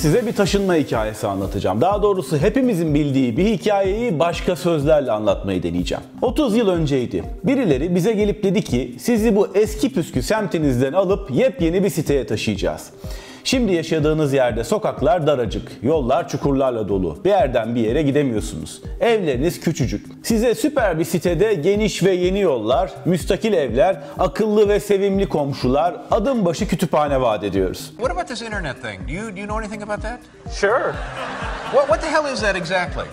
size bir taşınma hikayesi anlatacağım. Daha doğrusu hepimizin bildiği bir hikayeyi başka sözlerle anlatmayı deneyeceğim. 30 yıl önceydi. Birileri bize gelip dedi ki sizi bu eski püskü semtinizden alıp yepyeni bir siteye taşıyacağız. Şimdi yaşadığınız yerde sokaklar daracık, yollar çukurlarla dolu. Bir yerden bir yere gidemiyorsunuz. Evleriniz küçücük. Size süper bir sitede geniş ve yeni yollar, müstakil evler, akıllı ve sevimli komşular, adım başı kütüphane vaat ediyoruz. What about this internet thing? Do you do you know anything about that? Sure. What what the hell is that exactly?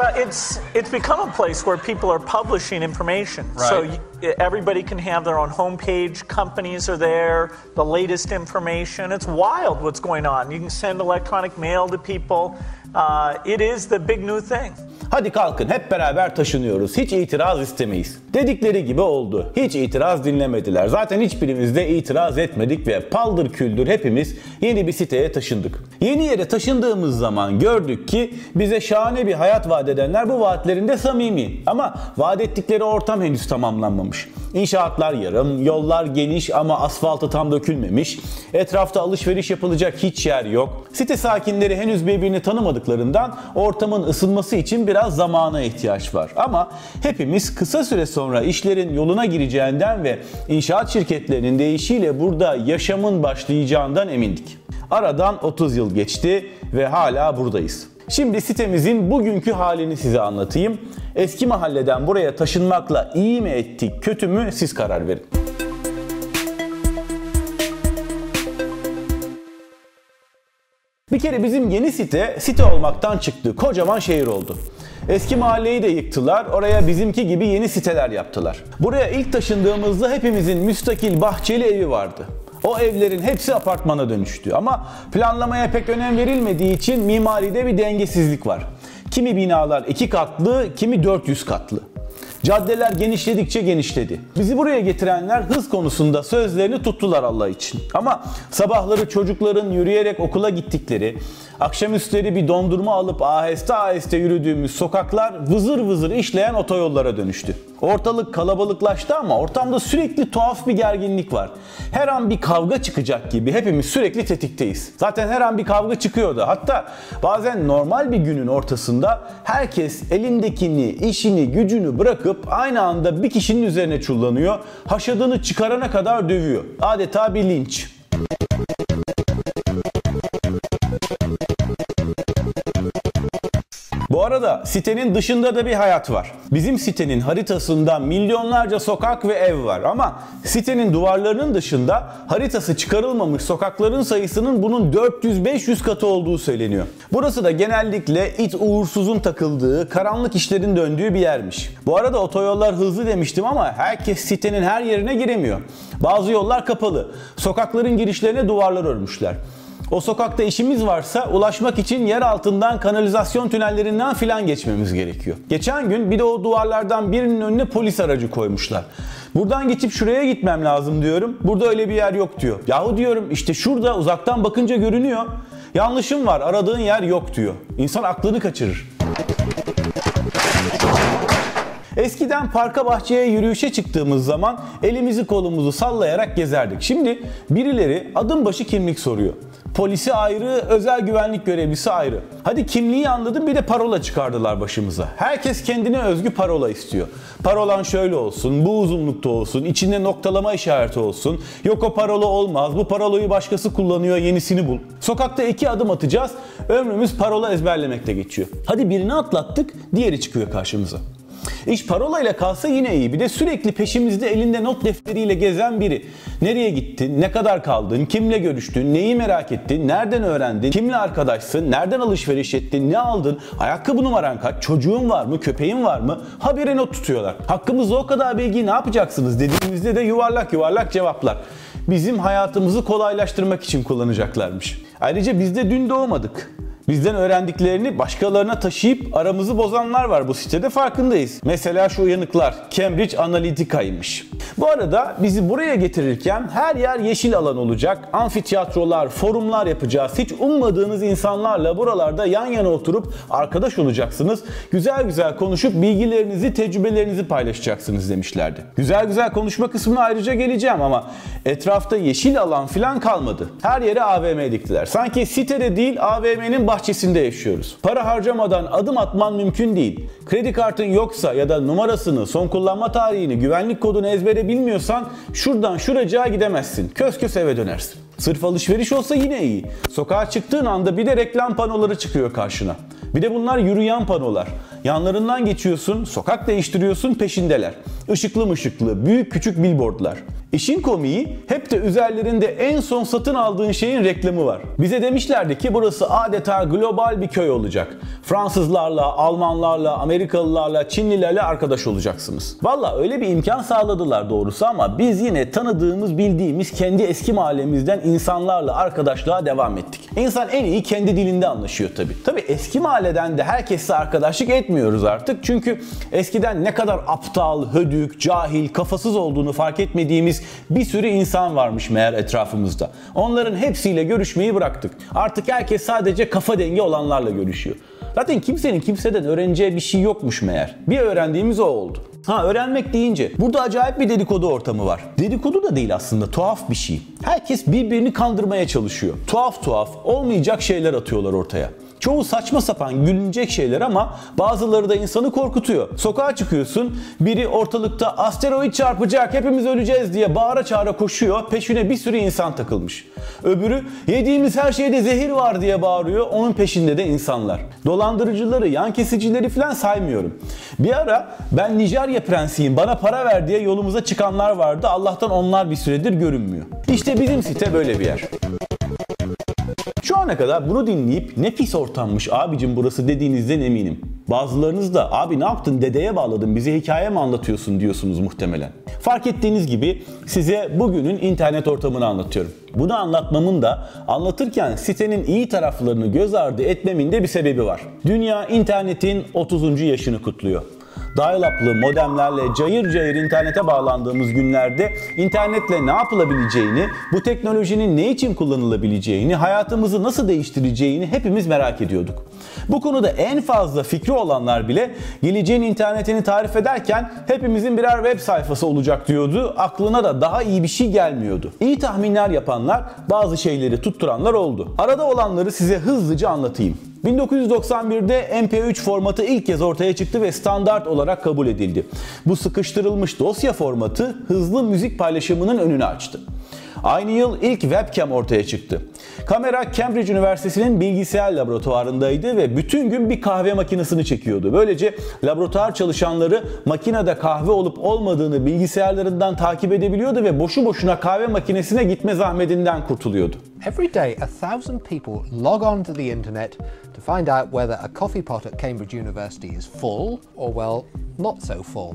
Well, it's it's become a place where people are publishing information. So you, everybody can have their own homepage. Companies are there. The latest information. It's wild what's going on. You can send electronic mail to people. Uh, it is the big new thing. Hadi kalkın hep beraber taşınıyoruz. Hiç itiraz istemeyiz. Dedikleri gibi oldu. Hiç itiraz dinlemediler. Zaten hiçbirimiz de itiraz etmedik ve paldır küldür hepimiz yeni bir siteye taşındık. Yeni yere taşındığımız zaman gördük ki bize şahane bir hayat vaat edenler bu vaatlerinde samimi. Ama vaat ettikleri ortam henüz tamamlanmamış. İnşaatlar yarım, yollar geniş ama asfaltı tam dökülmemiş. Etrafta alışveriş yapılacak hiç yer yok. Site sakinleri henüz birbirini tanımadıklarından ortamın ısınması için biraz zamana ihtiyaç var. Ama hepimiz kısa süre sonra işlerin yoluna gireceğinden ve inşaat şirketlerinin deyişiyle burada yaşamın başlayacağından emindik. Aradan 30 yıl geçti ve hala buradayız. Şimdi sitemizin bugünkü halini size anlatayım. Eski mahalleden buraya taşınmakla iyi mi ettik, kötü mü siz karar verin. Bir kere bizim yeni site site olmaktan çıktı. Kocaman şehir oldu. Eski mahalleyi de yıktılar. Oraya bizimki gibi yeni siteler yaptılar. Buraya ilk taşındığımızda hepimizin müstakil bahçeli evi vardı. O evlerin hepsi apartmana dönüştü. Ama planlamaya pek önem verilmediği için mimaride bir dengesizlik var. Kimi binalar iki katlı, kimi 400 katlı. Caddeler genişledikçe genişledi. Bizi buraya getirenler hız konusunda sözlerini tuttular Allah için. Ama sabahları çocukların yürüyerek okula gittikleri, akşamüstleri bir dondurma alıp aheste aheste yürüdüğümüz sokaklar vızır vızır işleyen otoyollara dönüştü. Ortalık kalabalıklaştı ama ortamda sürekli tuhaf bir gerginlik var. Her an bir kavga çıkacak gibi hepimiz sürekli tetikteyiz. Zaten her an bir kavga çıkıyordu. Hatta bazen normal bir günün ortasında herkes elindekini, işini, gücünü bırakıp aynı anda bir kişinin üzerine çullanıyor. Haşadığını çıkarana kadar dövüyor. Adeta bir linç. Arada sitenin dışında da bir hayat var. Bizim sitenin haritasında milyonlarca sokak ve ev var ama sitenin duvarlarının dışında haritası çıkarılmamış sokakların sayısının bunun 400-500 katı olduğu söyleniyor. Burası da genellikle it uğursuzun takıldığı, karanlık işlerin döndüğü bir yermiş. Bu arada otoyollar hızlı demiştim ama herkes sitenin her yerine giremiyor. Bazı yollar kapalı. Sokakların girişlerine duvarlar örmüşler. O sokakta işimiz varsa ulaşmak için yer altından kanalizasyon tünellerinden filan geçmemiz gerekiyor. Geçen gün bir de o duvarlardan birinin önüne polis aracı koymuşlar. Buradan geçip şuraya gitmem lazım diyorum. Burada öyle bir yer yok diyor. Yahu diyorum işte şurada uzaktan bakınca görünüyor. Yanlışım var aradığın yer yok diyor. İnsan aklını kaçırır. Eskiden parka bahçeye yürüyüşe çıktığımız zaman elimizi kolumuzu sallayarak gezerdik. Şimdi birileri adım başı kimlik soruyor. Polisi ayrı, özel güvenlik görevlisi ayrı. Hadi kimliği anladım bir de parola çıkardılar başımıza. Herkes kendine özgü parola istiyor. Parolan şöyle olsun, bu uzunlukta olsun, içinde noktalama işareti olsun. Yok o parola olmaz, bu parolayı başkası kullanıyor, yenisini bul. Sokakta iki adım atacağız, ömrümüz parola ezberlemekle geçiyor. Hadi birini atlattık, diğeri çıkıyor karşımıza. İş parolayla kalsa yine iyi. Bir de sürekli peşimizde elinde not defteriyle gezen biri. Nereye gittin? Ne kadar kaldın? Kimle görüştün? Neyi merak ettin? Nereden öğrendin? Kimle arkadaşsın? Nereden alışveriş ettin? Ne aldın? Ayakkabı numaran kaç? Çocuğun var mı? Köpeğin var mı? Habire not tutuyorlar. Hakkımızda o kadar bilgiyi ne yapacaksınız dediğimizde de yuvarlak yuvarlak cevaplar. Bizim hayatımızı kolaylaştırmak için kullanacaklarmış. Ayrıca biz de dün doğmadık. Bizden öğrendiklerini başkalarına taşıyıp aramızı bozanlar var bu sitede farkındayız. Mesela şu uyanıklar Cambridge Analytica'ymış. Bu arada bizi buraya getirirken her yer yeşil alan olacak. Amfiteyatrolar, forumlar yapacağız. Hiç ummadığınız insanlarla buralarda yan yana oturup arkadaş olacaksınız. Güzel güzel konuşup bilgilerinizi, tecrübelerinizi paylaşacaksınız demişlerdi. Güzel güzel konuşma kısmına ayrıca geleceğim ama etrafta yeşil alan falan kalmadı. Her yere AVM diktiler. Sanki sitede değil AVM'nin bahçesinde yaşıyoruz. Para harcamadan adım atman mümkün değil. Kredi kartın yoksa ya da numarasını, son kullanma tarihini, güvenlik kodunu ezbere bilmiyorsan şuradan şuracığa gidemezsin. Kös kös eve dönersin. Sırf alışveriş olsa yine iyi. Sokağa çıktığın anda bir de reklam panoları çıkıyor karşına. Bir de bunlar yürüyen panolar. Yanlarından geçiyorsun, sokak değiştiriyorsun peşindeler. Işıklı mışıklı, büyük küçük billboardlar. İşin komiği hep de üzerlerinde en son satın aldığın şeyin reklamı var. Bize demişlerdi ki burası adeta global bir köy olacak. Fransızlarla, Almanlarla, Amerikalılarla, Çinlilerle arkadaş olacaksınız. Valla öyle bir imkan sağladılar doğrusu ama biz yine tanıdığımız, bildiğimiz kendi eski mahallemizden insanlarla arkadaşlığa devam ettik. İnsan en iyi kendi dilinde anlaşıyor tabi. Tabi eski mahalleden de herkesle arkadaşlık etmiyoruz artık. Çünkü eskiden ne kadar aptal, hödük, cahil, kafasız olduğunu fark etmediğimiz bir sürü insan varmış meğer etrafımızda. Onların hepsiyle görüşmeyi bıraktık. Artık herkes sadece kafa dengi olanlarla görüşüyor. Zaten kimsenin kimseden öğreneceği bir şey yokmuş meğer. Bir öğrendiğimiz o oldu. Ha öğrenmek deyince burada acayip bir dedikodu ortamı var. Dedikodu da değil aslında tuhaf bir şey. Herkes birbirini kandırmaya çalışıyor. Tuhaf tuhaf olmayacak şeyler atıyorlar ortaya. Çoğu saçma sapan gülünecek şeyler ama bazıları da insanı korkutuyor. Sokağa çıkıyorsun, biri ortalıkta asteroid çarpacak, hepimiz öleceğiz diye bağıra çağıra koşuyor. Peşine bir sürü insan takılmış. Öbürü yediğimiz her şeyde zehir var diye bağırıyor. Onun peşinde de insanlar. Dolandırıcıları, yan kesicileri falan saymıyorum. Bir ara ben Nijerya prensiyim bana para ver diye yolumuza çıkanlar vardı. Allah'tan onlar bir süredir görünmüyor. İşte bizim site böyle bir yer. Ana kadar bunu dinleyip ne pis ortammış abicim burası dediğinizden eminim. Bazılarınız da abi ne yaptın dedeye bağladın bize hikaye mi anlatıyorsun diyorsunuz muhtemelen. Fark ettiğiniz gibi size bugünün internet ortamını anlatıyorum. Bunu anlatmamın da anlatırken sitenin iyi taraflarını göz ardı etmemin de bir sebebi var. Dünya internetin 30. yaşını kutluyor dial-up'lı modemlerle cayır cayır internete bağlandığımız günlerde internetle ne yapılabileceğini, bu teknolojinin ne için kullanılabileceğini, hayatımızı nasıl değiştireceğini hepimiz merak ediyorduk. Bu konuda en fazla fikri olanlar bile geleceğin internetini tarif ederken hepimizin birer web sayfası olacak diyordu. Aklına da daha iyi bir şey gelmiyordu. İyi tahminler yapanlar, bazı şeyleri tutturanlar oldu. Arada olanları size hızlıca anlatayım. 1991'de MP3 formatı ilk kez ortaya çıktı ve standart olarak kabul edildi. Bu sıkıştırılmış dosya formatı hızlı müzik paylaşımının önünü açtı. Aynı yıl ilk webcam ortaya çıktı. Kamera Cambridge Üniversitesi'nin bilgisayar laboratuvarındaydı ve bütün gün bir kahve makinesini çekiyordu. Böylece laboratuvar çalışanları makinede kahve olup olmadığını bilgisayarlarından takip edebiliyordu ve boşu boşuna kahve makinesine gitme zahmetinden kurtuluyordu. Every day, a thousand people log on to the internet to find out whether a coffee pot at Cambridge University is full or, well, not so full.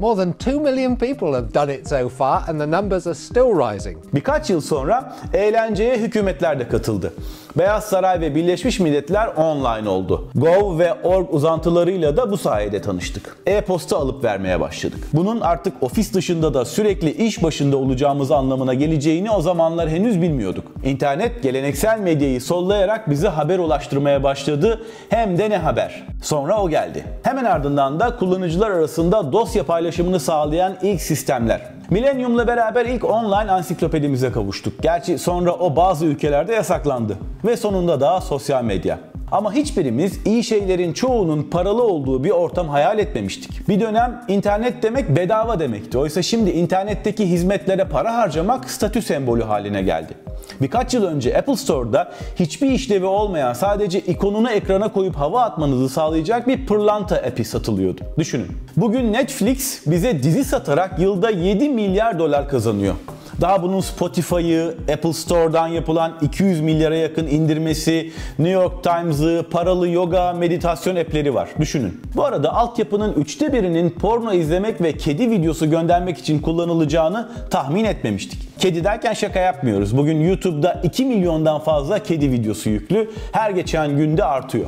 More than 2 million people have done it so far, and the numbers are still rising. Birkaç yıl sonra eğlenceye hükümetler de katıldı. Beyaz Saray ve Birleşmiş Milletler online oldu. Gov ve org uzantılarıyla da bu sayede tanıştık. E-posta alıp vermeye başladık. Bunun artık ofis dışında da sürekli iş başında olacağımız anlamına geleceğini o zamanlar henüz bilmiyorduk. İnternet geleneksel medyayı sollayarak bize haber ulaştırmaya başladı. Hem de ne haber. Sonra o geldi. Hemen ardından da kullanıcılar arasında dosya paylaşımını sağlayan ilk sistemler. Millennium'la beraber ilk online ansiklopedimize kavuştuk. Gerçi sonra o bazı ülkelerde yasaklandı. Ve sonunda da sosyal medya. Ama hiçbirimiz iyi şeylerin çoğunun paralı olduğu bir ortam hayal etmemiştik. Bir dönem internet demek bedava demekti. Oysa şimdi internetteki hizmetlere para harcamak statü sembolü haline geldi. Birkaç yıl önce Apple Store'da hiçbir işlevi olmayan sadece ikonunu ekrana koyup hava atmanızı sağlayacak bir pırlanta app'i satılıyordu. Düşünün. Bugün Netflix bize dizi satarak yılda 7 milyar dolar kazanıyor. Daha bunun Spotify'ı, Apple Store'dan yapılan 200 milyara yakın indirmesi, New York Times'ı, paralı yoga, meditasyon app'leri var. Düşünün. Bu arada altyapının üçte birinin porno izlemek ve kedi videosu göndermek için kullanılacağını tahmin etmemiştik. Kedi derken şaka yapmıyoruz. Bugün YouTube'da 2 milyondan fazla kedi videosu yüklü. Her geçen günde artıyor.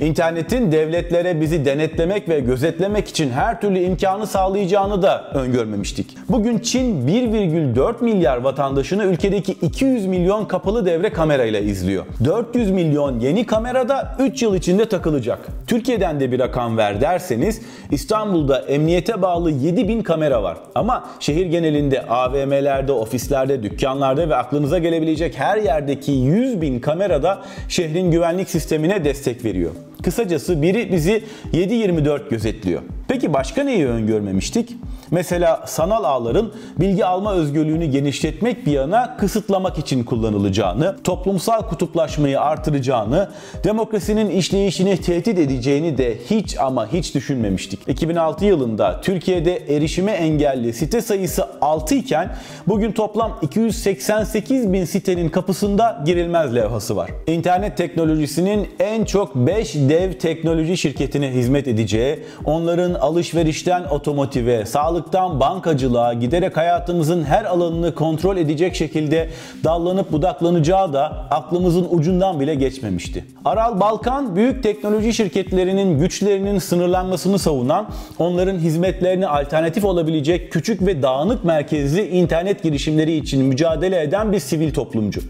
İnternetin devletlere bizi denetlemek ve gözetlemek için her türlü imkanı sağlayacağını da öngörmemiştik. Bugün Çin 1,4 milyar vatandaşını ülkedeki 200 milyon kapalı devre kamerayla izliyor. 400 milyon yeni kamera da 3 yıl içinde takılacak. Türkiye'den de bir rakam ver derseniz İstanbul'da emniyete bağlı 7000 kamera var. Ama şehir genelinde AVM'lerde, ofislerde, dükkanlarda ve aklınıza gelebilecek her yerdeki 100 bin kamerada şehrin güvenlik sistemine destek veriyor. Kısacası biri bizi 7-24 gözetliyor. Peki başka neyi öngörmemiştik? Mesela sanal ağların bilgi alma özgürlüğünü genişletmek bir yana kısıtlamak için kullanılacağını, toplumsal kutuplaşmayı artıracağını, demokrasinin işleyişini tehdit edeceğini de hiç ama hiç düşünmemiştik. 2006 yılında Türkiye'de erişime engelli site sayısı 6 iken bugün toplam 288 bin sitenin kapısında girilmez levhası var. İnternet teknolojisinin en çok 5 dev teknoloji şirketine hizmet edeceği, onların alışverişten otomotive, sağlıktan bankacılığa giderek hayatımızın her alanını kontrol edecek şekilde dallanıp budaklanacağı da aklımızın ucundan bile geçmemişti. Aral Balkan büyük teknoloji şirketlerinin güçlerinin sınırlanmasını savunan, onların hizmetlerine alternatif olabilecek küçük ve dağınık merkezli internet girişimleri için mücadele eden bir sivil toplumcu.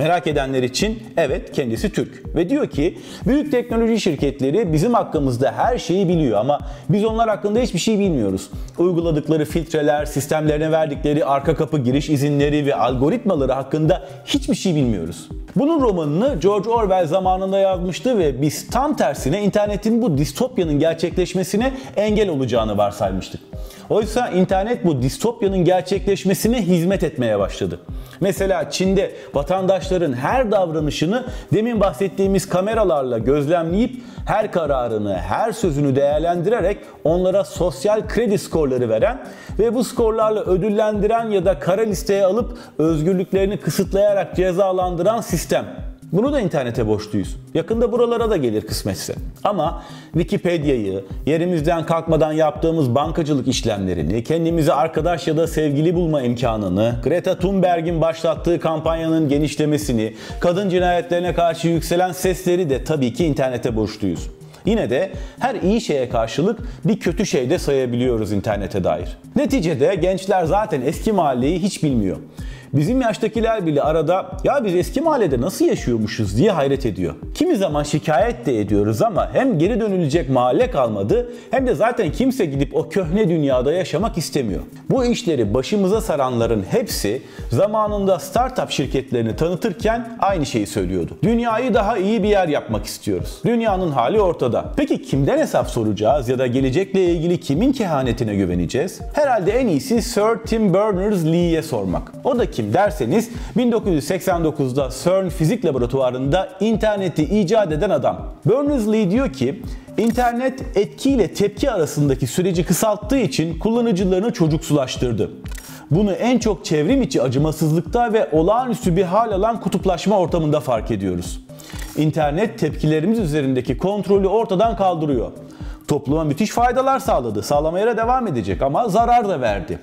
Merak edenler için evet kendisi Türk ve diyor ki büyük teknoloji şirketleri bizim hakkımızda her şeyi biliyor ama biz onlar hakkında hiçbir şey bilmiyoruz. Uyguladıkları filtreler, sistemlerine verdikleri arka kapı giriş izinleri ve algoritmaları hakkında hiçbir şey bilmiyoruz. Bunun romanını George Orwell zamanında yazmıştı ve biz tam tersine internetin bu distopyanın gerçekleşmesine engel olacağını varsaymıştık. Oysa internet bu distopyanın gerçekleşmesine hizmet etmeye başladı. Mesela Çin'de vatandaşların her davranışını demin bahsettiğimiz kameralarla gözlemleyip her kararını, her sözünü değerlendirerek onlara sosyal kredi skorları veren ve bu skorlarla ödüllendiren ya da kara listeye alıp özgürlüklerini kısıtlayarak cezalandıran sistem. Bunu da internete borçluyuz. Yakında buralara da gelir kısmetse. Ama Wikipedia'yı, yerimizden kalkmadan yaptığımız bankacılık işlemlerini, kendimize arkadaş ya da sevgili bulma imkanını, Greta Thunberg'in başlattığı kampanyanın genişlemesini, kadın cinayetlerine karşı yükselen sesleri de tabii ki internete borçluyuz. Yine de her iyi şeye karşılık bir kötü şey de sayabiliyoruz internete dair. Neticede gençler zaten eski mahalleyi hiç bilmiyor. Bizim yaştakiler bile arada ya biz eski mahallede nasıl yaşıyormuşuz diye hayret ediyor. Kimi zaman şikayet de ediyoruz ama hem geri dönülecek mahalle kalmadı hem de zaten kimse gidip o köhne dünyada yaşamak istemiyor. Bu işleri başımıza saranların hepsi zamanında startup şirketlerini tanıtırken aynı şeyi söylüyordu. Dünyayı daha iyi bir yer yapmak istiyoruz. Dünyanın hali ortada. Peki kimden hesap soracağız ya da gelecekle ilgili kimin kehanetine güveneceğiz? Herhalde en iyisi Sir Tim Berners-Lee'ye sormak. O da kim derseniz 1989'da CERN Fizik Laboratuvarında interneti icat eden adam. Berners-Lee diyor ki İnternet etki ile tepki arasındaki süreci kısalttığı için kullanıcılarını çocuksulaştırdı. Bunu en çok çevrim içi acımasızlıkta ve olağanüstü bir hal alan kutuplaşma ortamında fark ediyoruz. İnternet tepkilerimiz üzerindeki kontrolü ortadan kaldırıyor topluma müthiş faydalar sağladı. Sağlamaya da devam edecek ama zarar da verdi.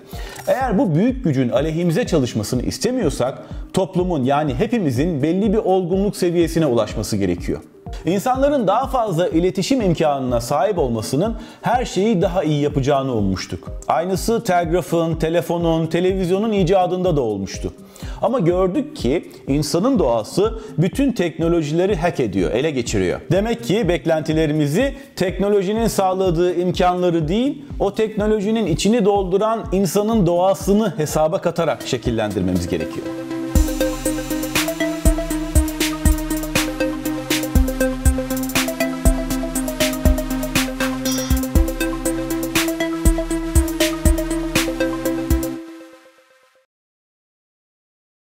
Eğer bu büyük gücün aleyhimize çalışmasını istemiyorsak toplumun yani hepimizin belli bir olgunluk seviyesine ulaşması gerekiyor. İnsanların daha fazla iletişim imkanına sahip olmasının her şeyi daha iyi yapacağını ummuştuk. Aynısı telgrafın, telefonun, televizyonun icadında da olmuştu. Ama gördük ki insanın doğası bütün teknolojileri hack ediyor, ele geçiriyor. Demek ki beklentilerimizi teknolojinin sağladığı imkanları değil, o teknolojinin içini dolduran insanın doğasını hesaba katarak şekillendirmemiz gerekiyor.